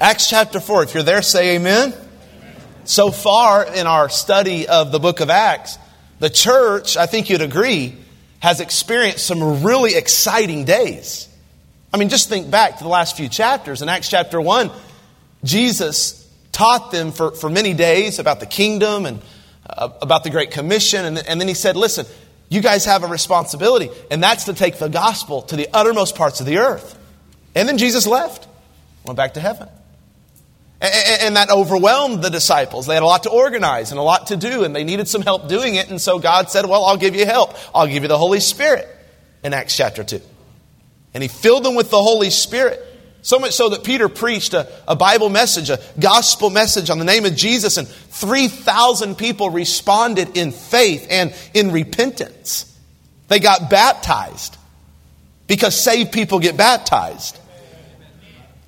Acts chapter 4. If you're there, say amen. So far in our study of the book of Acts, the church, I think you'd agree, has experienced some really exciting days. I mean, just think back to the last few chapters. In Acts chapter 1, Jesus taught them for, for many days about the kingdom and uh, about the Great Commission. And, and then he said, Listen, you guys have a responsibility, and that's to take the gospel to the uttermost parts of the earth. And then Jesus left, went back to heaven. And that overwhelmed the disciples. They had a lot to organize and a lot to do, and they needed some help doing it. And so God said, Well, I'll give you help. I'll give you the Holy Spirit in Acts chapter 2. And He filled them with the Holy Spirit. So much so that Peter preached a, a Bible message, a gospel message on the name of Jesus, and 3,000 people responded in faith and in repentance. They got baptized because saved people get baptized.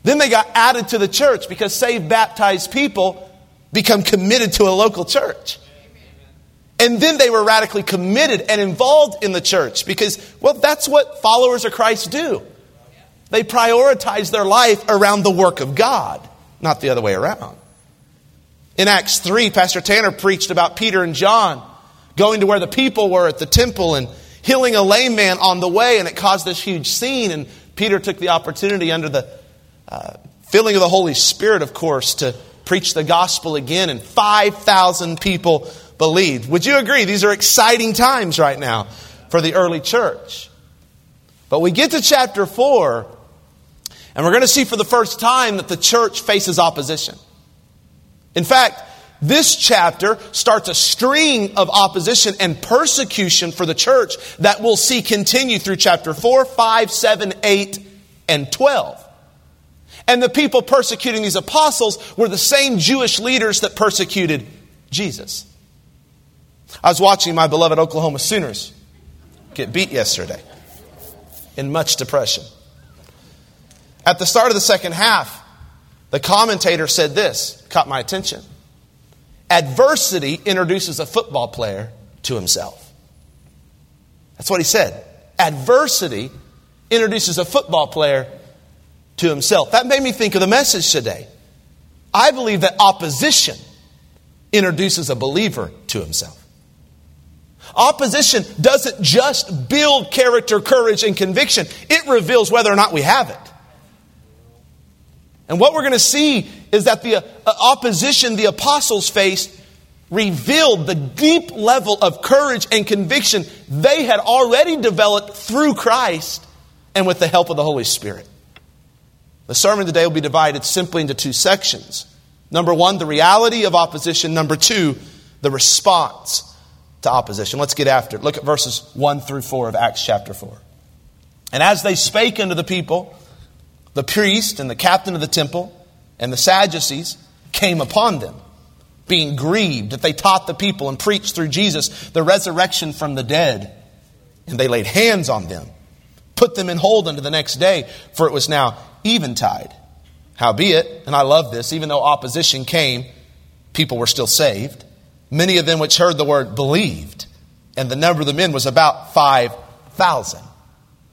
Then they got added to the church because saved, baptized people become committed to a local church. And then they were radically committed and involved in the church because, well, that's what followers of Christ do. They prioritize their life around the work of God, not the other way around. In Acts 3, Pastor Tanner preached about Peter and John going to where the people were at the temple and healing a lame man on the way, and it caused this huge scene. And Peter took the opportunity under the uh, filling of the Holy Spirit, of course, to preach the gospel again, and 5,000 people believed. Would you agree? These are exciting times right now for the early church. But we get to chapter 4, and we're going to see for the first time that the church faces opposition. In fact, this chapter starts a string of opposition and persecution for the church that we'll see continue through chapter 4, 5, 7, 8, and 12. And the people persecuting these apostles were the same Jewish leaders that persecuted Jesus. I was watching my beloved Oklahoma Sooners get beat yesterday in much depression. At the start of the second half, the commentator said this, caught my attention. Adversity introduces a football player to himself. That's what he said. Adversity introduces a football player to himself. That made me think of the message today. I believe that opposition introduces a believer to himself. Opposition doesn't just build character, courage, and conviction, it reveals whether or not we have it. And what we're going to see is that the uh, opposition the apostles faced revealed the deep level of courage and conviction they had already developed through Christ and with the help of the Holy Spirit. The sermon today will be divided simply into two sections. Number one, the reality of opposition. Number two, the response to opposition. Let's get after it. Look at verses 1 through 4 of Acts chapter 4. And as they spake unto the people, the priest and the captain of the temple and the Sadducees came upon them, being grieved that they taught the people and preached through Jesus the resurrection from the dead. And they laid hands on them, put them in hold unto the next day, for it was now eventide. Howbeit, and I love this, even though opposition came, people were still saved. Many of them which heard the word believed, and the number of the men was about 5,000.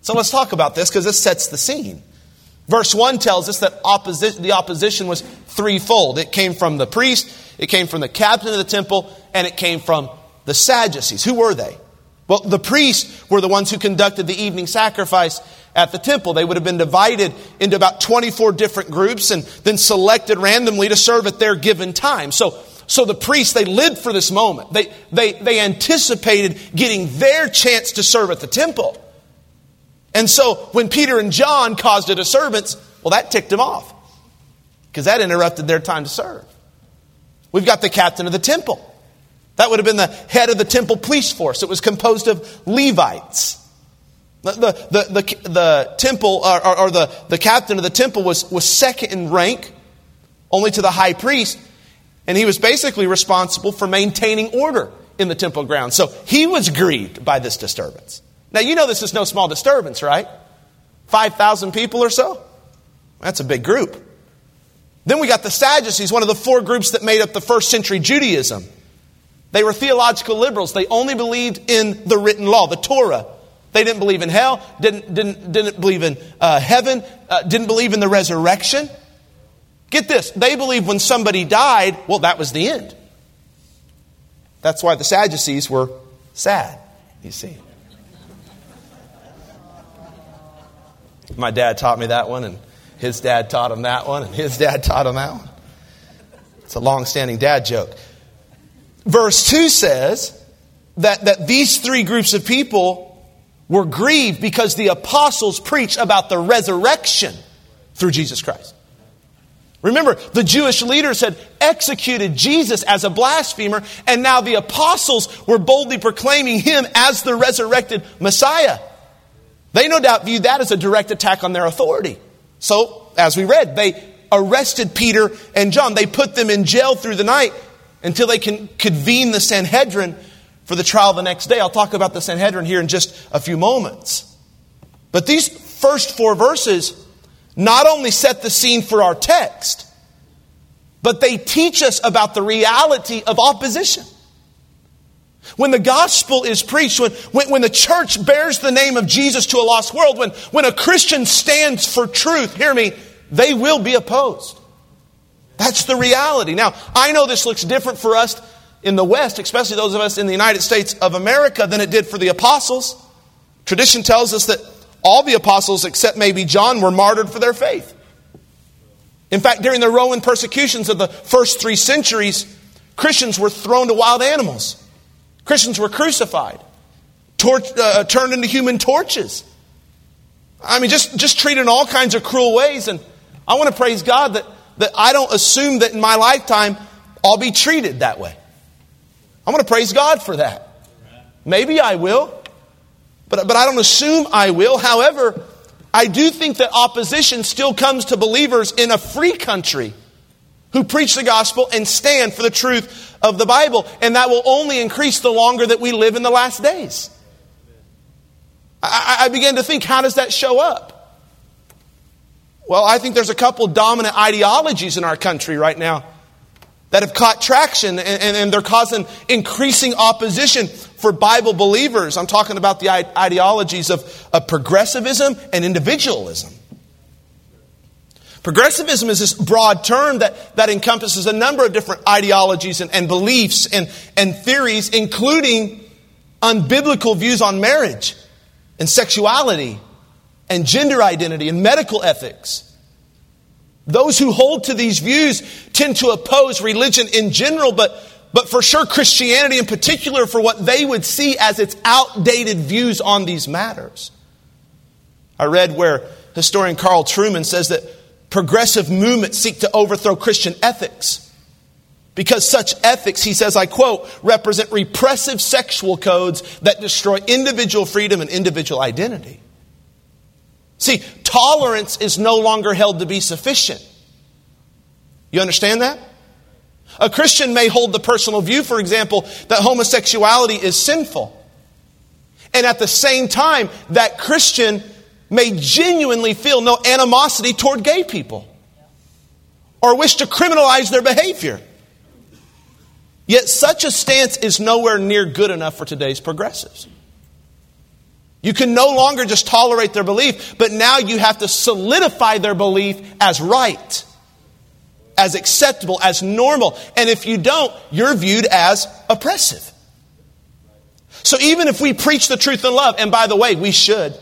So let's talk about this because this sets the scene. Verse 1 tells us that opposi- the opposition was threefold. It came from the priest, it came from the captain of the temple, and it came from the Sadducees. Who were they? Well, the priests were the ones who conducted the evening sacrifice at the temple. They would have been divided into about 24 different groups and then selected randomly to serve at their given time. So, so the priests, they lived for this moment. They, they, they anticipated getting their chance to serve at the temple. And so when Peter and John caused a disturbance, well, that ticked them off because that interrupted their time to serve. We've got the captain of the temple. That would have been the head of the temple police force. It was composed of Levites. The, the, the, the, temple, or, or, the, the captain of the temple was, was second in rank, only to the high priest, and he was basically responsible for maintaining order in the temple grounds. So he was grieved by this disturbance. Now, you know this is no small disturbance, right? 5,000 people or so? That's a big group. Then we got the Sadducees, one of the four groups that made up the first century Judaism. They were theological liberals. They only believed in the written law, the Torah. They didn't believe in hell, didn't, didn't, didn't believe in uh, heaven, uh, didn't believe in the resurrection. Get this, they believe when somebody died, well, that was the end. That's why the Sadducees were sad, you see. My dad taught me that one, and his dad taught him that one, and his dad taught him that one. It's a long standing dad joke. Verse 2 says that, that these three groups of people were grieved because the apostles preached about the resurrection through Jesus Christ. Remember, the Jewish leaders had executed Jesus as a blasphemer, and now the apostles were boldly proclaiming him as the resurrected Messiah. They no doubt viewed that as a direct attack on their authority. So, as we read, they arrested Peter and John. They put them in jail through the night until they can convene the Sanhedrin for the trial the next day. I'll talk about the Sanhedrin here in just a few moments. But these first four verses not only set the scene for our text, but they teach us about the reality of opposition. When the gospel is preached, when, when, when, the church bears the name of Jesus to a lost world, when, when a Christian stands for truth, hear me, they will be opposed. That's the reality. Now, I know this looks different for us in the West, especially those of us in the United States of America, than it did for the apostles. Tradition tells us that all the apostles, except maybe John, were martyred for their faith. In fact, during the Roman persecutions of the first three centuries, Christians were thrown to wild animals. Christians were crucified, tor- uh, turned into human torches. I mean, just, just treated in all kinds of cruel ways. And I want to praise God that, that I don't assume that in my lifetime I'll be treated that way. I want to praise God for that. Maybe I will. But, but I don't assume I will. However, I do think that opposition still comes to believers in a free country who preach the gospel and stand for the truth of the Bible. And that will only increase the longer that we live in the last days. I, I began to think, how does that show up? Well, I think there's a couple dominant ideologies in our country right now that have caught traction and, and, and, they're causing increasing opposition for Bible believers. I'm talking about the ideologies of, of progressivism and individualism. Progressivism is this broad term that, that encompasses a number of different ideologies and, and beliefs and, and theories, including unbiblical views on marriage and sexuality and gender identity and medical ethics. Those who hold to these views tend to oppose religion in general, but, but for sure Christianity in particular for what they would see as its outdated views on these matters. I read where historian Carl Trueman says that progressive movements seek to overthrow Christian ethics. Because such ethics, he says, I quote, represent repressive sexual codes that destroy individual freedom and individual identity. See, tolerance is no longer held to be sufficient. You understand that? A Christian may hold the personal view, for example, that homosexuality is sinful. And at the same time, that Christian may genuinely feel no animosity toward gay people or wish to criminalize their behavior. Yet such a stance is nowhere near good enough for today's progressives. You can no longer just tolerate their belief, but now you have to solidify their belief as right, as acceptable, as normal. And if you don't, you're viewed as oppressive. So even if we preach the truth in love, and by the way, we should,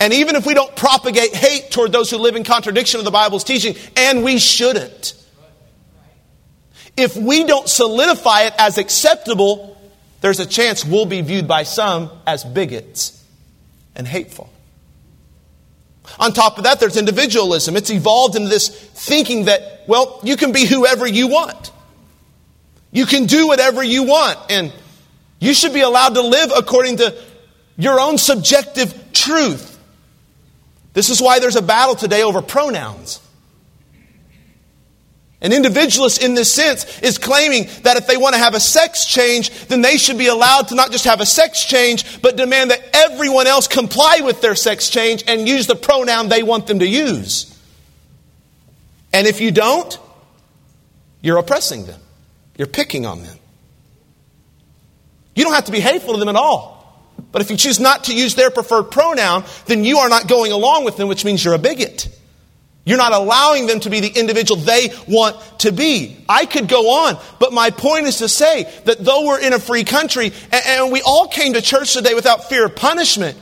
and even if we don't propagate hate toward those who live in contradiction of the Bible's teaching, and we shouldn't, if we don't solidify it as acceptable, there's a chance we'll be viewed by some as bigots and hateful. On top of that, there's individualism. It's evolved into this thinking that, well, you can be whoever you want. You can do whatever you want, and you should be allowed to live according to your own subjective truth. This is why there's a battle today over pronouns. An individualist in this sense is claiming that if they want to have a sex change, then they should be allowed to not just have a sex change, but demand that everyone else comply with their sex change and use the pronoun they want them to use. And if you don't, you're oppressing them. You're picking on them. You don't have to be hateful to them at all. But if you choose not to use their preferred pronoun, then you are not going along with them, which means you're a bigot. You're not allowing them to be the individual they want to be. I could go on, but my point is to say that though we're in a free country and, and we all came to church today without fear of punishment,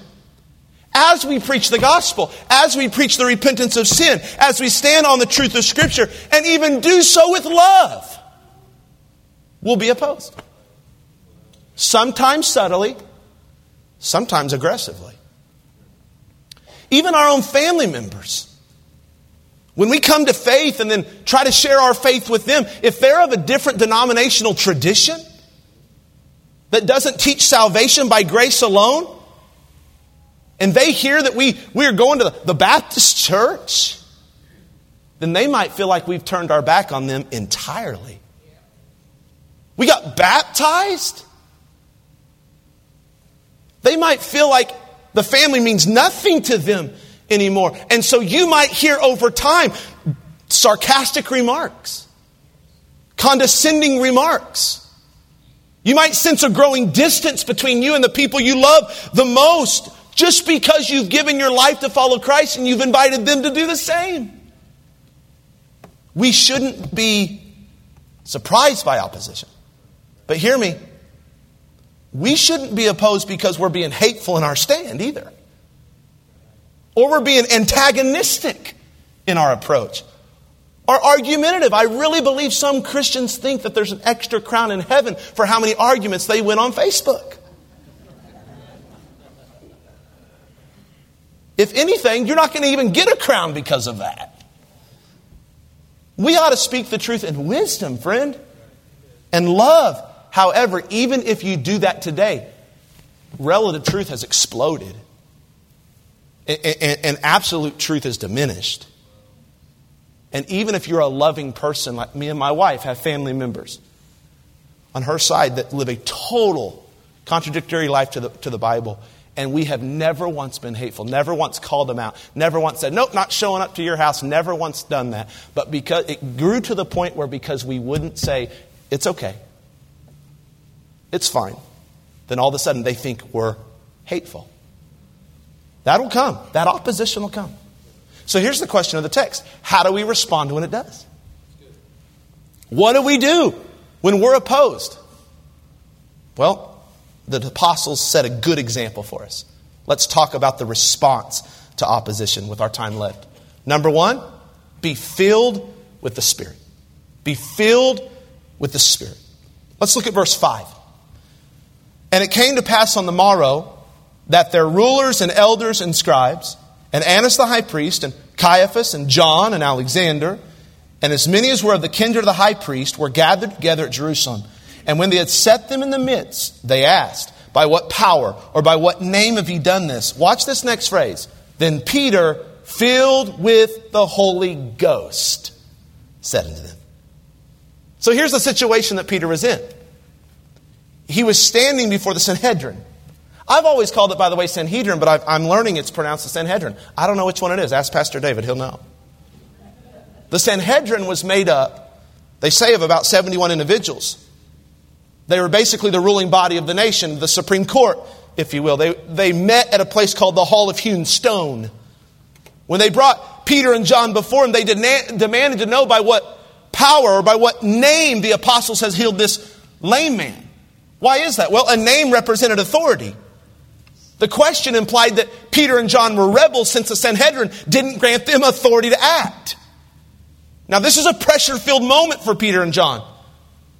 as we preach the gospel, as we preach the repentance of sin, as we stand on the truth of Scripture, and even do so with love, we'll be opposed. Sometimes subtly, sometimes aggressively. Even our own family members. When we come to faith and then try to share our faith with them, if they're of a different denominational tradition that doesn't teach salvation by grace alone, and they hear that we, we are going to the, Baptist church, then they might feel like we've turned our back on them entirely. We got baptized? They might feel like the family means nothing to them anymore. And so you might hear over time sarcastic remarks, condescending remarks. You might sense a growing distance between you and the people you love the most just because you've given your life to follow Christ and you've invited them to do the same. We shouldn't be surprised by opposition. But hear me, we shouldn't be opposed because we're being hateful in our stand either. Or we're being antagonistic in our approach. Or argumentative. I really believe some Christians think that there's an extra crown in heaven for how many arguments they win on Facebook. If anything, you're not going to even get a crown because of that. We ought to speak the truth in wisdom, friend, and love. However, even if you do that today, relative truth has exploded, and, absolute truth is diminished. And even if you're a loving person, like me and my wife have family members on her side that live a total contradictory life to the, to the Bible, and we have never once been hateful, never once called them out, never once said, Nope, not showing up to your house, never once done that. But because it grew to the point where because we wouldn't say, It's okay, it's fine, then all of a sudden they think we're hateful. That'll come. That opposition will come. So here's the question of the text How do we respond when it does? What do we do when we're opposed? Well, the apostles set a good example for us. Let's talk about the response to opposition with our time left. Number one, be filled with the Spirit. Be filled with the Spirit. Let's look at verse 5. And it came to pass on the morrow that their rulers and elders and scribes, and Annas the high priest, and Caiaphas, and John, and Alexander, and as many as were of the kindred of the high priest, were gathered together at Jerusalem. And when they had set them in the midst, they asked, By what power or by what name have ye done this? Watch this next phrase. Then Peter, filled with the Holy Ghost, said unto them. So here's the situation that Peter was in. He was standing before the Sanhedrin. I've always called it, by the way, Sanhedrin, but i am learning it's pronounced the Sanhedrin. I don't know which one it is. Ask Pastor David, he'll know. The Sanhedrin was made up, they say, of about 71 individuals. They were basically the ruling body of the nation, the Supreme Court, if you will. They, they met at a place called the Hall of Hewn Stone. When they brought Peter and John before him, they demanded to know by what power or by what name the apostles has healed this lame man. Why is that? Well, a name represented authority. The question implied that Peter and John were rebels since the Sanhedrin didn't grant them authority to act. Now, this is a pressure filled moment for Peter and John.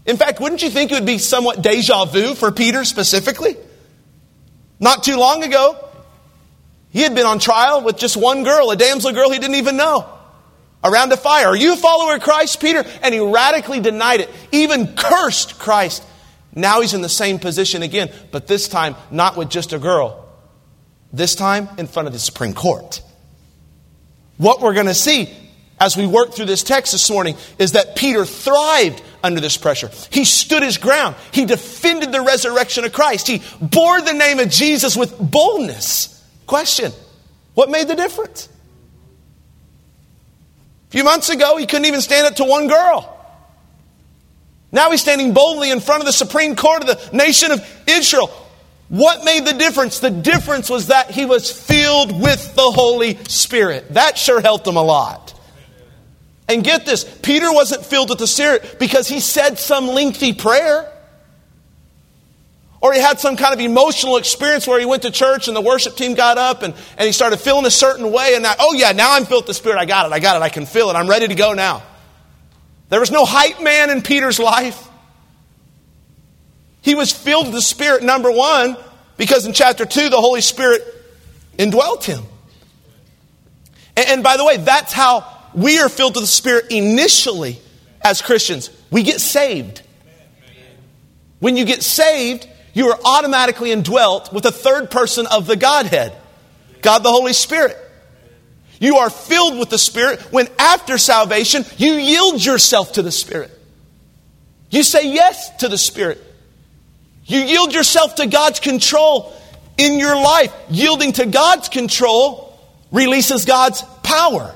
In fact, wouldn't you think it would be somewhat deja vu for Peter specifically? Not too long ago, he had been on trial with just one girl, a damsel girl he didn't even know, around a fire. Are you a follower of Christ, Peter? And he radically denied it, even cursed Christ. Now he's in the same position again, but this time not with just a girl, this time in front of the Supreme Court. What we're going to see as we work through this text this morning is that Peter thrived under this pressure. He stood his ground. He defended the resurrection of Christ. He bore the name of Jesus with boldness. Question What made the difference? A few months ago, he couldn't even stand up to one girl. Now he's standing boldly in front of the Supreme Court of the nation of Israel. What made the difference? The difference was that he was filled with the Holy Spirit. That sure helped him a lot. And get this Peter wasn't filled with the Spirit because he said some lengthy prayer. Or he had some kind of emotional experience where he went to church and the worship team got up and, and he started feeling a certain way. And now, oh, yeah, now I'm filled with the Spirit. I got it. I got it. I can feel it. I'm ready to go now. There was no hype man in Peter's life. He was filled with the Spirit, number one, because in chapter 2, the Holy Spirit indwelt him. And, and by the way, that's how we are filled with the Spirit initially as Christians. We get saved. When you get saved, you are automatically indwelt with a third person of the Godhead, God the Holy Spirit. You are filled with the Spirit when after salvation, you yield yourself to the Spirit. You say yes to the Spirit. You yield yourself to God's control in your life. Yielding to God's control releases God's power.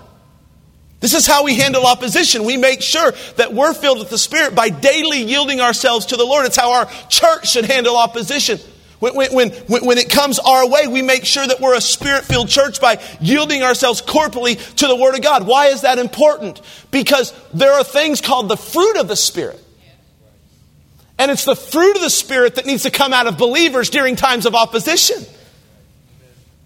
This is how we handle opposition. We make sure that we're filled with the Spirit by daily yielding ourselves to the Lord. It's how our church should handle opposition. When, when, when, when it comes our way, we make sure that we're a spirit filled church by yielding ourselves corporally to the Word of God. Why is that important? Because there are things called the fruit of the Spirit. And it's the fruit of the Spirit that needs to come out of believers during times of opposition.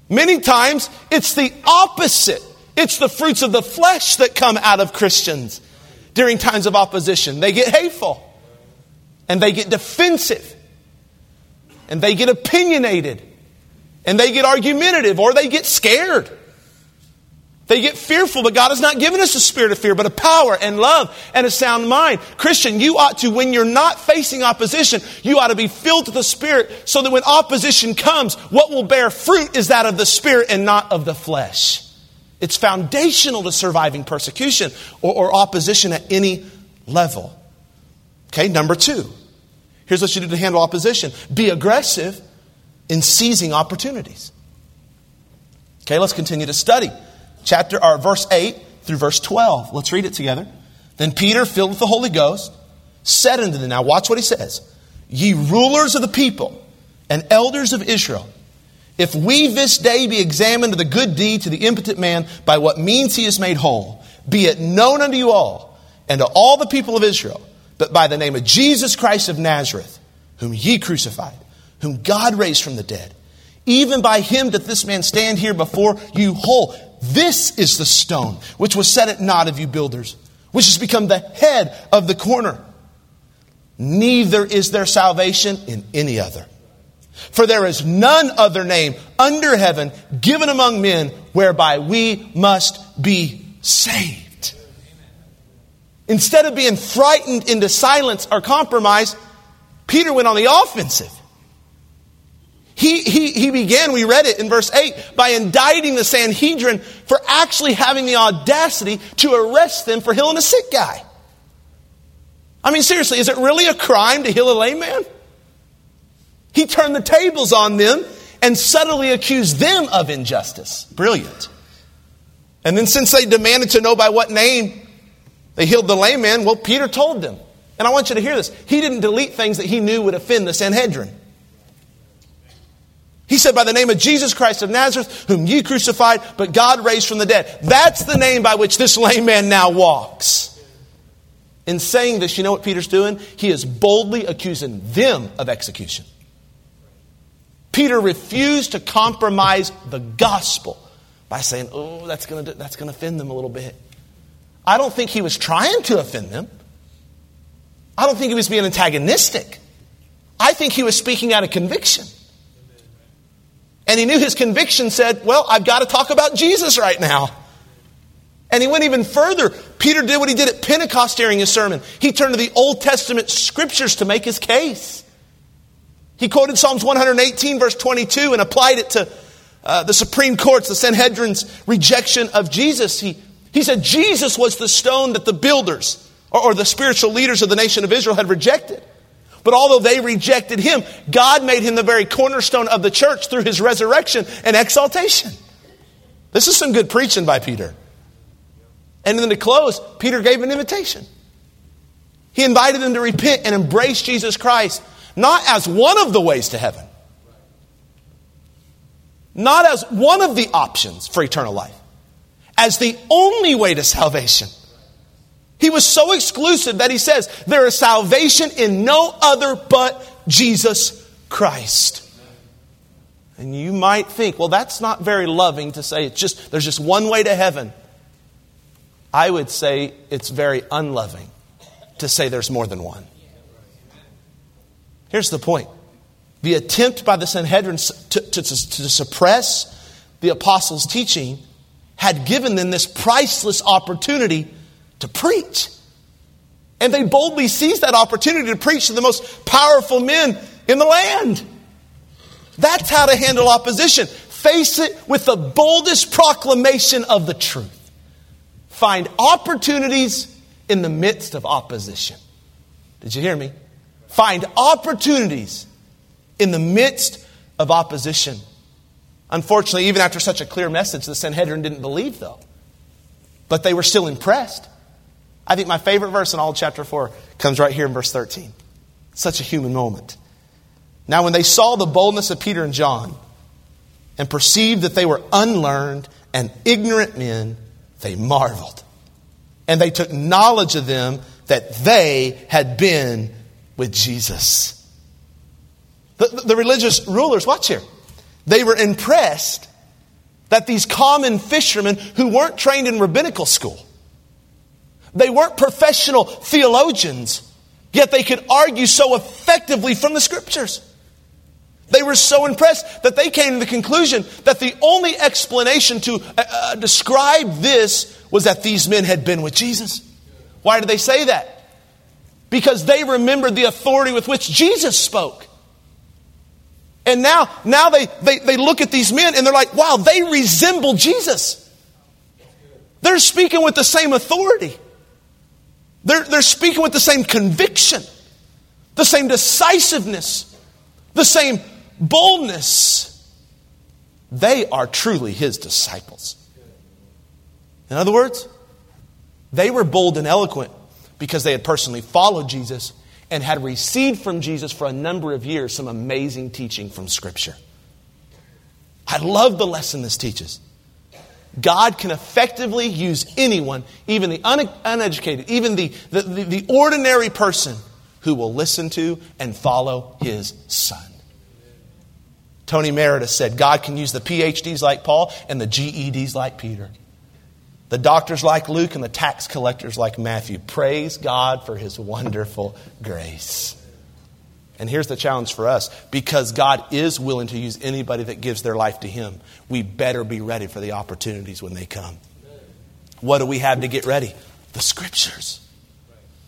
Many times, it's the opposite. It's the fruits of the flesh that come out of Christians during times of opposition. They get hateful, and they get defensive, and they get opinionated, and they get argumentative, or they get scared. They get fearful, but God has not given us a spirit of fear, but a power and love and a sound mind. Christian, you ought to, when you're not facing opposition, you ought to be filled with the Spirit so that when opposition comes, what will bear fruit is that of the Spirit and not of the flesh. It's foundational to surviving persecution or, or opposition at any level. Okay, number two. Here's what you do to handle opposition be aggressive in seizing opportunities. Okay, let's continue to study chapter or verse 8 through verse 12. Let's read it together. Then Peter, filled with the Holy Ghost, said unto them, Now watch what he says. Ye rulers of the people and elders of Israel, if we this day be examined of the good deed to the impotent man, by what means he is made whole, be it known unto you all and to all the people of Israel, that by the name of Jesus Christ of Nazareth, whom ye crucified, whom God raised from the dead, even by him doth this man stand here before you whole. This is the stone which was set at naught of you builders, which has become the head of the corner. Neither is there salvation in any other. For there is none other name under heaven given among men whereby we must be saved. Instead of being frightened into silence or compromise, Peter went on the offensive. He, he, he began, we read it in verse 8, by indicting the Sanhedrin for actually having the audacity to arrest them for healing a sick guy. I mean, seriously, is it really a crime to heal a lame man? He turned the tables on them and subtly accused them of injustice. Brilliant. And then, since they demanded to know by what name they healed the lame man, well, Peter told them. And I want you to hear this. He didn't delete things that he knew would offend the Sanhedrin. He said, by the name of Jesus Christ of Nazareth, whom you crucified, but God raised from the dead. That's the name by which this lame man now walks. In saying this, you know what Peter's doing? He is boldly accusing them of execution. Peter refused to compromise the gospel by saying, oh, that's going to, that's going to offend them a little bit. I don't think he was trying to offend them. I don't think he was being antagonistic. I think he was speaking out of conviction. And he knew his conviction said, Well, I've got to talk about Jesus right now. And he went even further. Peter did what he did at Pentecost during his sermon. He turned to the Old Testament scriptures to make his case. He quoted Psalms 118, verse 22, and applied it to uh, the Supreme Court's, the Sanhedrin's rejection of Jesus. He, he said Jesus was the stone that the builders or, or the spiritual leaders of the nation of Israel had rejected. But although they rejected him, God made him the very cornerstone of the church through his resurrection and exaltation. This is some good preaching by Peter. And then to close, Peter gave an invitation. He invited them to repent and embrace Jesus Christ, not as one of the ways to heaven, not as one of the options for eternal life, as the only way to salvation. He was so exclusive that he says, There is salvation in no other but Jesus Christ. And you might think, well, that's not very loving to say it's just there's just one way to heaven. I would say it's very unloving to say there's more than one. Here's the point. The attempt by the Sanhedrin to, to, to, to suppress the apostles' teaching had given them this priceless opportunity to preach. And they boldly seized that opportunity to preach to the most powerful men in the land. That's how to handle opposition. Face it with the boldest proclamation of the truth. Find opportunities in the midst of opposition. Did you hear me? Find opportunities in the midst of opposition. Unfortunately, even after such a clear message, the Sanhedrin didn't believe, though. But they were still impressed. I think my favorite verse in all chapter 4 comes right here in verse 13. Such a human moment. Now, when they saw the boldness of Peter and John and perceived that they were unlearned and ignorant men, they marveled. And they took knowledge of them that they had been with Jesus. The, the religious rulers, watch here, they were impressed that these common fishermen who weren't trained in rabbinical school, they weren't professional theologians, yet they could argue so effectively from the scriptures. They were so impressed that they came to the conclusion that the only explanation to uh, uh, describe this was that these men had been with Jesus. Why did they say that? Because they remembered the authority with which Jesus spoke. And now, now they, they, they look at these men and they're like, wow, they resemble Jesus. They're speaking with the same authority. They're, they're speaking with the same conviction, the same decisiveness, the same boldness. They are truly his disciples. In other words, they were bold and eloquent because they had personally followed Jesus and had received from Jesus for a number of years some amazing teaching from Scripture. I love the lesson this teaches. God can effectively use anyone, even the uneducated, even the, the, the, the ordinary person, who will listen to and follow his son. Tony Meredith said God can use the PhDs like Paul and the GEDs like Peter. The doctors like Luke and the tax collectors like Matthew. Praise God for his wonderful grace. And here's the challenge for us because God is willing to use anybody that gives their life to him, we better be ready for the opportunities when they come. What do we have to get ready? The scriptures.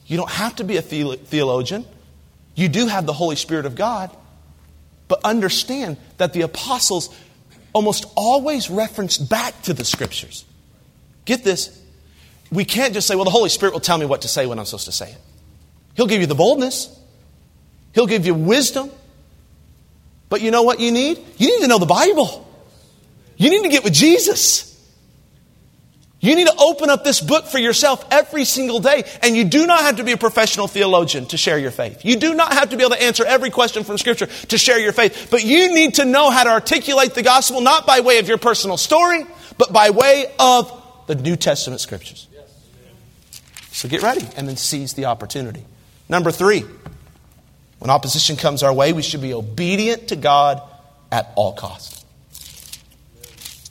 You don't have to be a theologian. You do have the Holy Spirit of God. But understand that the apostles almost always referenced back to the scriptures. Get this. We can't just say, well, the Holy Spirit will tell me what to say when I'm supposed to say it. He'll give you the boldness, He'll give you wisdom. But you know what you need? You need to know the Bible. You need to get with Jesus. You need to open up this book for yourself every single day. And you do not have to be a professional theologian to share your faith. You do not have to be able to answer every question from Scripture to share your faith. But you need to know how to articulate the gospel, not by way of your personal story, but by way of the New Testament Scriptures. So get ready and then seize the opportunity. Number three, when opposition comes our way, we should be obedient to God at all costs.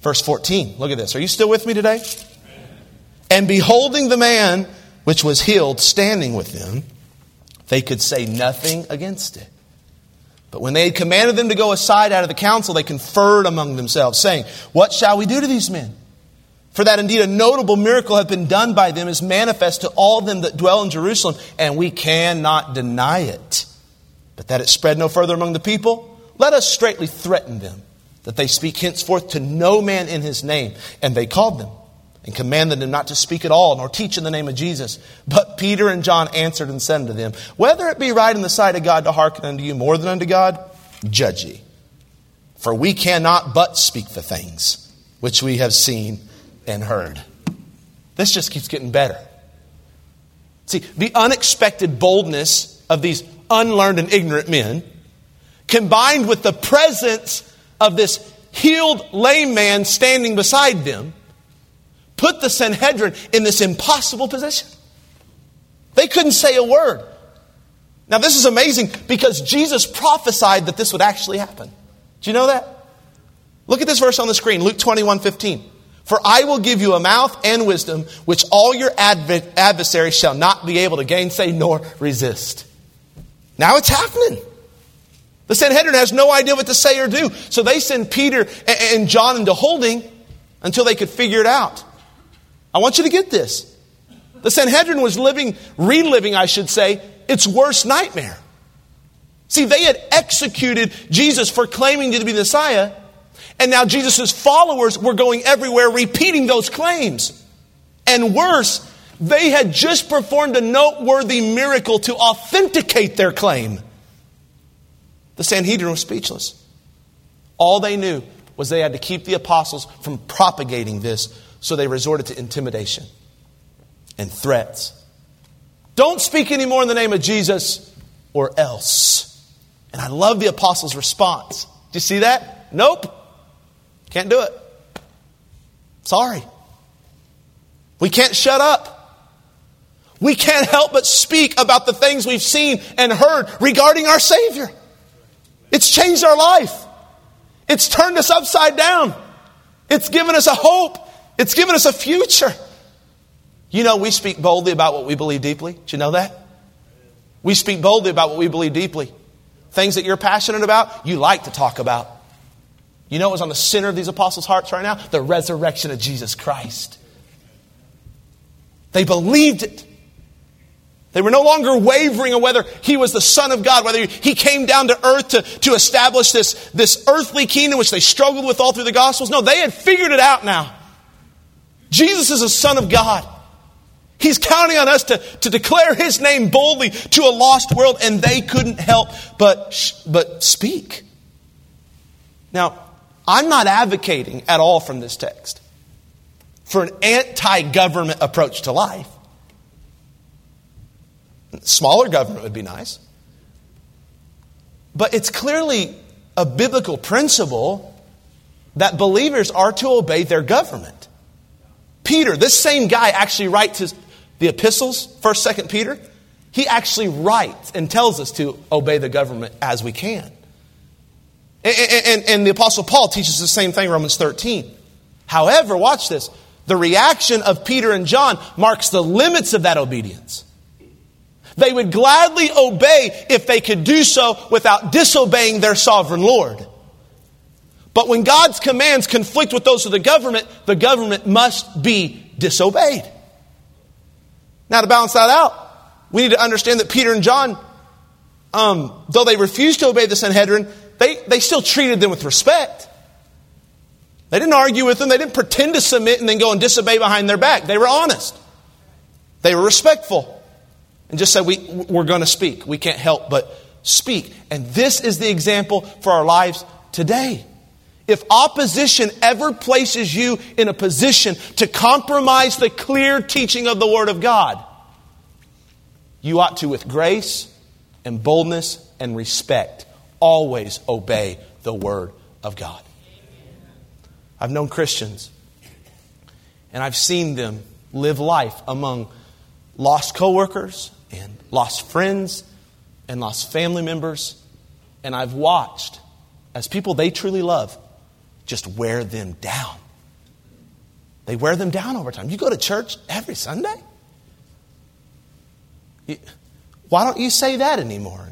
Verse 14, look at this. Are you still with me today? And beholding the man which was healed standing with them, they could say nothing against it. But when they had commanded them to go aside out of the council, they conferred among themselves, saying, What shall we do to these men? For that indeed a notable miracle hath been done by them is manifest to all them that dwell in Jerusalem, and we cannot deny it. But that it spread no further among the people, let us straightly threaten them, that they speak henceforth to no man in his name. And they called them and commanded them not to speak at all, nor teach in the name of Jesus. But Peter and John answered and said unto them, Whether it be right in the sight of God to hearken unto you more than unto God, judge ye. For we cannot but speak the things which we have seen and heard. This just keeps getting better. See, the unexpected boldness of these unlearned and ignorant men, combined with the presence of this healed lame man standing beside them, put the Sanhedrin in this impossible position. They couldn't say a word. Now, this is amazing because Jesus prophesied that this would actually happen. Do you know that? Look at this verse on the screen, Luke 21 15. For I will give you a mouth and wisdom which all your adv- adversaries shall not be able to gainsay nor resist. Now it's happening. The Sanhedrin has no idea what to say or do. So they send Peter and John into holding until they could figure it out. I want you to get this. The Sanhedrin was living, reliving, I should say, its worst nightmare. See, they had executed Jesus for claiming to be the Messiah, and now Jesus' followers were going everywhere repeating those claims. And worse, they had just performed a noteworthy miracle to authenticate their claim. The Sanhedrin was speechless. All they knew was they had to keep the apostles from propagating this, so they resorted to intimidation and threats. Don't speak anymore in the name of Jesus or else. And I love the apostles' response. Do you see that? Nope. Can't do it. Sorry. We can't shut up. We can't help but speak about the things we've seen and heard regarding our Savior. It's changed our life. It's turned us upside down. It's given us a hope. It's given us a future. You know, we speak boldly about what we believe deeply. Do you know that? We speak boldly about what we believe deeply. Things that you're passionate about, you like to talk about. You know what was on the center of these apostles' hearts right now? The resurrection of Jesus Christ. They believed it. They were no longer wavering on whether he was the Son of God, whether he came down to earth to, to establish this, this earthly kingdom which they struggled with all through the Gospels. No, they had figured it out now. Jesus is a Son of God. He's counting on us to, to declare his name boldly to a lost world, and they couldn't help but, but speak. Now, I'm not advocating at all from this text for an anti government approach to life. Smaller government would be nice. But it's clearly a biblical principle that believers are to obey their government. Peter, this same guy actually writes his, the epistles, 1st, 2nd Peter. He actually writes and tells us to obey the government as we can. And, and, and the Apostle Paul teaches the same thing, Romans 13. However, watch this. The reaction of Peter and John marks the limits of that obedience. They would gladly obey if they could do so without disobeying their sovereign Lord. But when God's commands conflict with those of the government, the government must be disobeyed. Now, to balance that out, we need to understand that Peter and John, um, though they refused to obey the Sanhedrin, they, they still treated them with respect. They didn't argue with them. They didn't pretend to submit and then go and disobey behind their back. They were honest. They were respectful and just say, we, We're going to speak. We can't help but speak. And this is the example for our lives today. If opposition ever places you in a position to compromise the clear teaching of the Word of God, you ought to, with grace and boldness and respect, always obey the Word of God. I've known Christians, and I've seen them live life among lost coworkers and lost friends and lost family members. And I've watched as people they truly love just wear them down. They wear them down over time. You go to church every Sunday? why don't you say that anymore?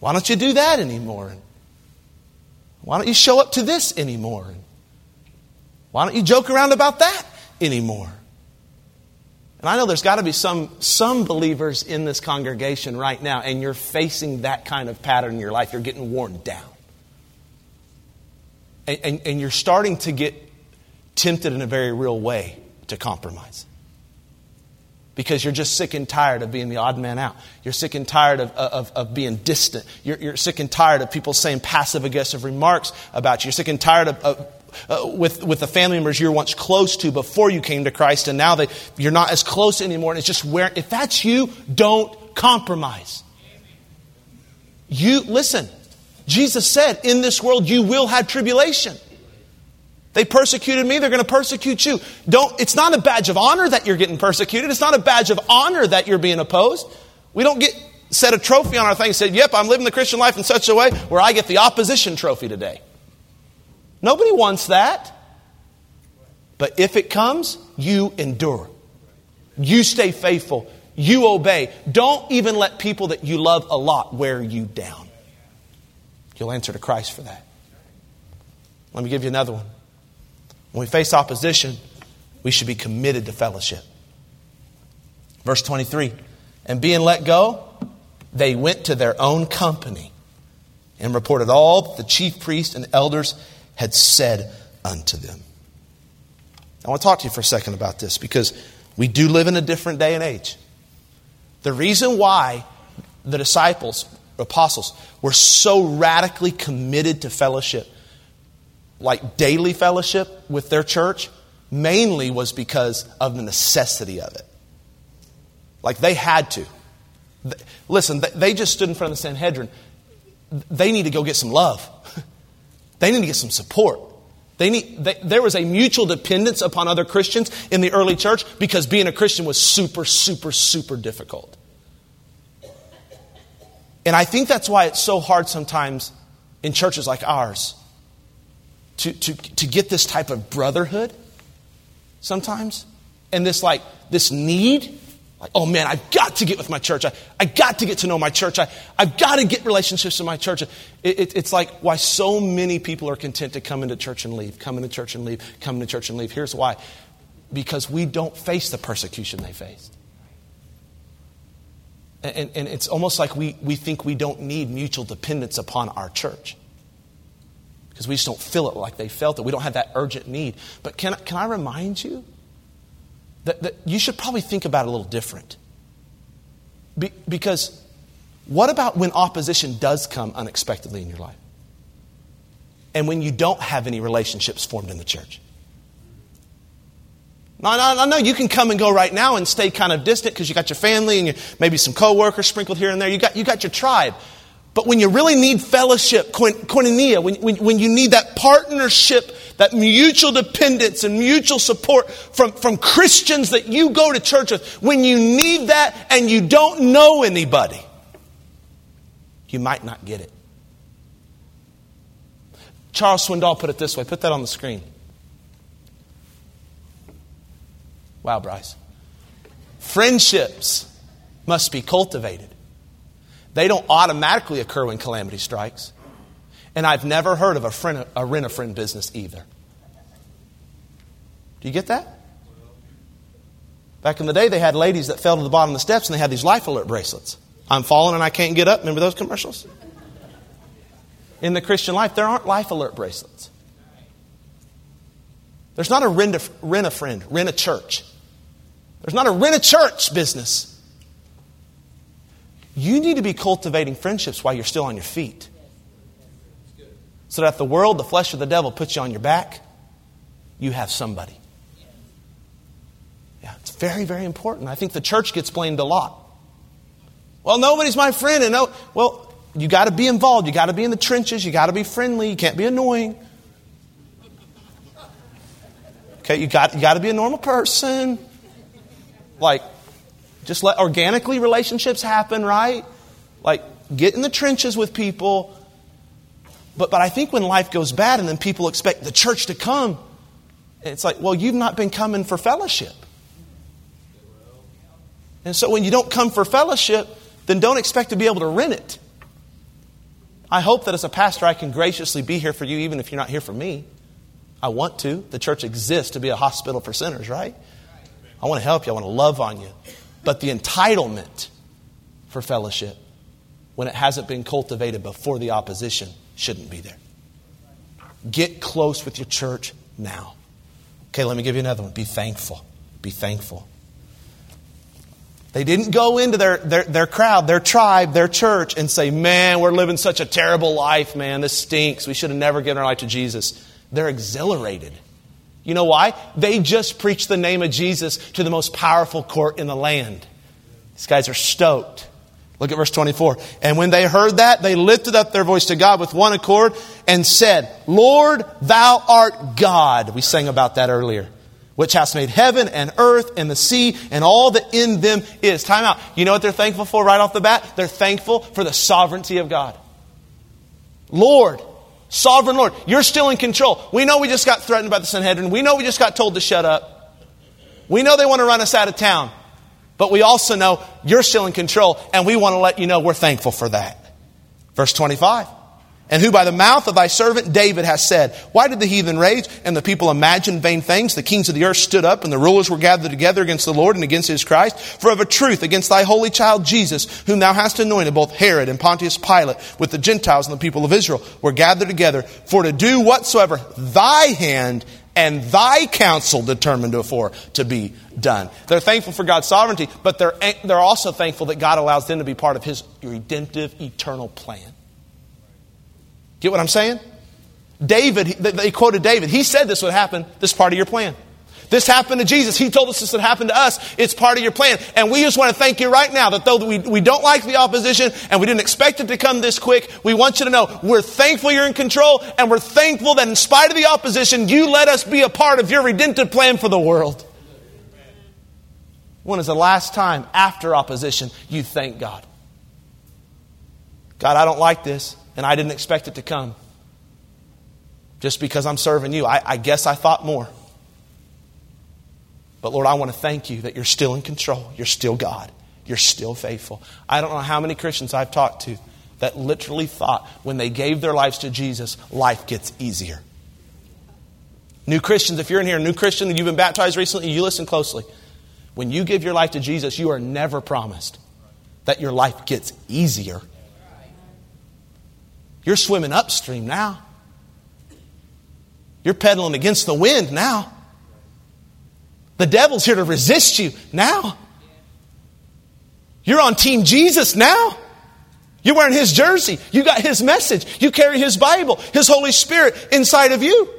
Why don't you do that anymore? Why don't you show up to this anymore? Why don't you joke around about that anymore? And I know there's got to be some, some believers in this congregation right now, and you're facing that kind of pattern in your life. You're getting worn down. And, and, and you're starting to get tempted in a very real way to compromise. Because you're just sick and tired of being the odd man out. You're sick and tired of, of, of being distant. You're, you're sick and tired of people saying passive aggressive remarks about you. You're sick and tired of, of uh, with, with the family members you were once close to before you came to Christ, and now that you're not as close anymore, and it's just where, if that's you, don't compromise. You, listen, Jesus said, in this world you will have tribulation. They persecuted me, they're going to persecute you. Don't, it's not a badge of honor that you're getting persecuted. It's not a badge of honor that you're being opposed. We don't get set a trophy on our thing and say, yep, I'm living the Christian life in such a way where I get the opposition trophy today. Nobody wants that. But if it comes, you endure. You stay faithful. You obey. Don't even let people that you love a lot wear you down. You'll answer to Christ for that. Let me give you another one. When we face opposition, we should be committed to fellowship. Verse 23 And being let go, they went to their own company and reported all that the chief priests and elders had said unto them. I want to talk to you for a second about this because we do live in a different day and age. The reason why the disciples, apostles, were so radically committed to fellowship, like daily fellowship with their church, mainly was because of the necessity of it. Like they had to. Listen, they just stood in front of the Sanhedrin. They need to go get some love. They need to get some support. They need, they, there was a mutual dependence upon other Christians in the early church because being a Christian was super, super, super difficult. And I think that's why it's so hard sometimes in churches like ours to, to, to get this type of brotherhood sometimes and this like this need like, oh man, I've got to get with my church. I, I got to get to know my church. I, I've got to get relationships in my church. It, it, it's like why so many people are content to come into church and leave, come into church and leave, come into church and leave. Here's why because we don't face the persecution they faced. And, and it's almost like we, we think we don't need mutual dependence upon our church because we just don't feel it like they felt it. We don't have that urgent need. But can, can I remind you that, that you should probably think about a little different. Be, because what about when opposition does come unexpectedly in your life? And when you don't have any relationships formed in the church? No, no, no, you can come and go right now and stay kind of distant because you got your family and your, maybe some coworkers sprinkled here and there. You got, you got your tribe. But when you really need fellowship, koinonia, when, when, when you need that partnership, that mutual dependence and mutual support from, from Christians that you go to church with, when you need that and you don't know anybody, you might not get it. Charles Swindoll put it this way. Put that on the screen. Wow, Bryce. Friendships must be cultivated. They don't automatically occur when calamity strikes. And I've never heard of a, friend, a rent a friend business either. Do you get that? Back in the day, they had ladies that fell to the bottom of the steps and they had these life alert bracelets. I'm falling and I can't get up. Remember those commercials? In the Christian life, there aren't life alert bracelets. There's not a rent a, rent a friend, rent a church. There's not a rent a church business. You need to be cultivating friendships while you're still on your feet. So that the world, the flesh of the devil puts you on your back, you have somebody. Yeah, it's very, very important. I think the church gets blamed a lot. Well, nobody's my friend, and no, well, you got to be involved. You got to be in the trenches. You got to be friendly. You can't be annoying. Okay, you got you got to be a normal person. Like just let organically relationships happen, right? Like get in the trenches with people. But, but I think when life goes bad and then people expect the church to come, it's like, well, you've not been coming for fellowship. And so when you don't come for fellowship, then don't expect to be able to rent it. I hope that as a pastor, I can graciously be here for you, even if you're not here for me. I want to. The church exists to be a hospital for sinners, right? I want to help you. I want to love on you. But the entitlement for fellowship, when it hasn't been cultivated before the opposition, shouldn't be there. Get close with your church now. Okay, let me give you another one. Be thankful. Be thankful. They didn't go into their, their, their crowd, their tribe, their church, and say, Man, we're living such a terrible life, man. This stinks. We should have never given our life to Jesus. They're exhilarated. You know why? They just preached the name of Jesus to the most powerful court in the land. These guys are stoked. Look at verse 24. And when they heard that, they lifted up their voice to God with one accord and said, Lord, thou art God. We sang about that earlier. Which hast made heaven and earth and the sea and all that in them is. Time out. You know what they're thankful for right off the bat? They're thankful for the sovereignty of God. Lord, sovereign Lord, you're still in control. We know we just got threatened by the Sanhedrin. We know we just got told to shut up. We know they want to run us out of town. But we also know you're still in control, and we want to let you know we're thankful for that. Verse 25. And who by the mouth of thy servant David has said, Why did the heathen rage and the people imagine vain things? The kings of the earth stood up and the rulers were gathered together against the Lord and against his Christ. For of a truth, against thy holy child Jesus, whom thou hast anointed, both Herod and Pontius Pilate, with the Gentiles and the people of Israel, were gathered together for to do whatsoever thy hand and thy counsel determined before to be done. They're thankful for God's sovereignty, but they're, they're also thankful that God allows them to be part of his redemptive, eternal plan. Get what I'm saying? David, they quoted David. He said this would happen. This part of your plan. This happened to Jesus. He told us this would happen to us. It's part of your plan. And we just want to thank you right now that though we, we don't like the opposition and we didn't expect it to come this quick, we want you to know we're thankful you're in control and we're thankful that in spite of the opposition, you let us be a part of your redemptive plan for the world. When is the last time after opposition you thank God? God, I don't like this and I didn't expect it to come. Just because I'm serving you, I, I guess I thought more. But Lord, I want to thank you that you're still in control. You're still God. You're still faithful. I don't know how many Christians I've talked to that literally thought when they gave their lives to Jesus, life gets easier. New Christians, if you're in here, new Christian, you've been baptized recently, you listen closely. When you give your life to Jesus, you are never promised that your life gets easier. You're swimming upstream now. You're pedaling against the wind now. The devil's here to resist you now. You're on Team Jesus now. You're wearing his jersey. You got his message. You carry his Bible, his Holy Spirit inside of you.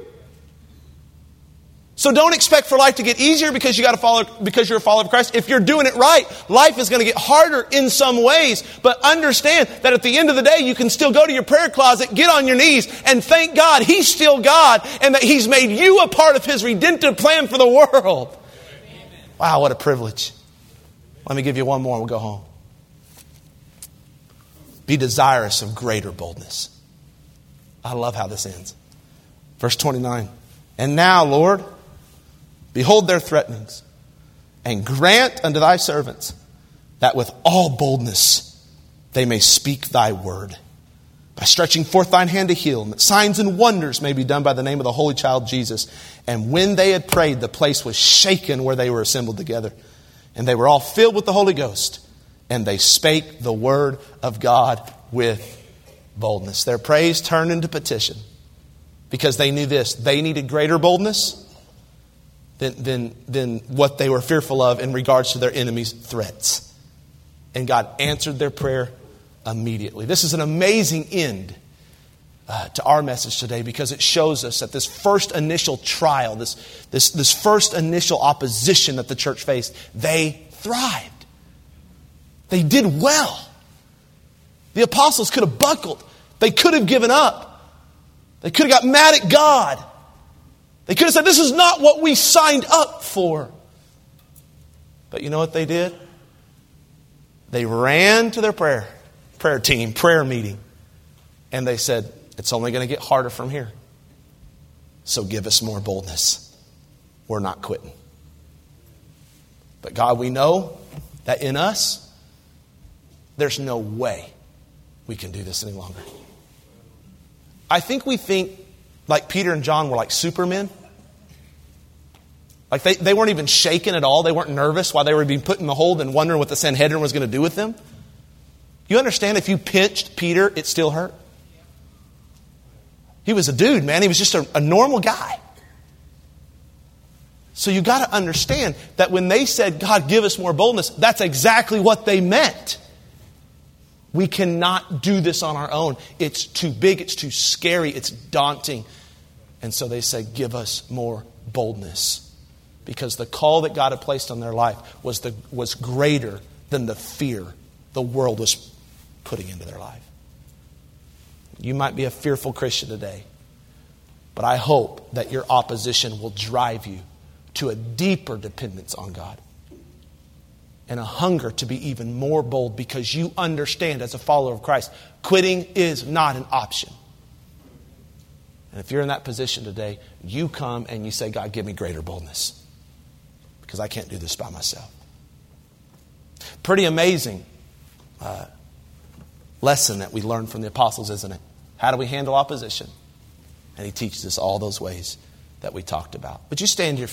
So don't expect for life to get easier because you got to follow because you're a follower of Christ. If you're doing it right, life is going to get harder in some ways, but understand that at the end of the day you can still go to your prayer closet, get on your knees and thank God he's still God and that he's made you a part of his redemptive plan for the world. Wow, what a privilege. Let me give you one more and we'll go home. Be desirous of greater boldness. I love how this ends. Verse 29. And now, Lord, behold their threatenings, and grant unto thy servants that with all boldness they may speak thy word by stretching forth thine hand to heal, and that signs and wonders may be done by the name of the Holy Child Jesus. And when they had prayed, the place was shaken where they were assembled together. And they were all filled with the Holy Ghost, and they spake the word of God with boldness. Their praise turned into petition because they knew this. They needed greater boldness than, than, than what they were fearful of in regards to their enemies' threats. And God answered their prayer immediately. This is an amazing end uh, to our message today because it shows us that this first initial trial, this, this, this first initial opposition that the church faced, they thrived. They did well. The apostles could have buckled, they could have given up, they could have got mad at God. They could have said, This is not what we signed up for. But you know what they did? They ran to their prayer prayer team, prayer meeting. And they said, It's only going to get harder from here. So give us more boldness. We're not quitting. But God, we know that in us, there's no way we can do this any longer. I think we think like Peter and John were like supermen. Like they, they weren't even shaken at all. They weren't nervous while they were being put in the hold and wondering what the Sanhedrin was going to do with them. You understand if you pinched Peter, it still hurt? He was a dude, man. He was just a, a normal guy. So you got to understand that when they said, God, give us more boldness, that's exactly what they meant. We cannot do this on our own. It's too big, it's too scary, it's daunting. And so they said, Give us more boldness. Because the call that God had placed on their life was, the, was greater than the fear the world was putting into their life. You might be a fearful Christian today, but I hope that your opposition will drive you to a deeper dependence on God and a hunger to be even more bold because you understand as a follower of Christ, quitting is not an option. And if you're in that position today, you come and you say, God, give me greater boldness because I can't do this by myself. Pretty amazing uh, lesson that we learned from the apostles, isn't it? How do we handle opposition? And he teaches us all those ways that we talked about. Would you stand here?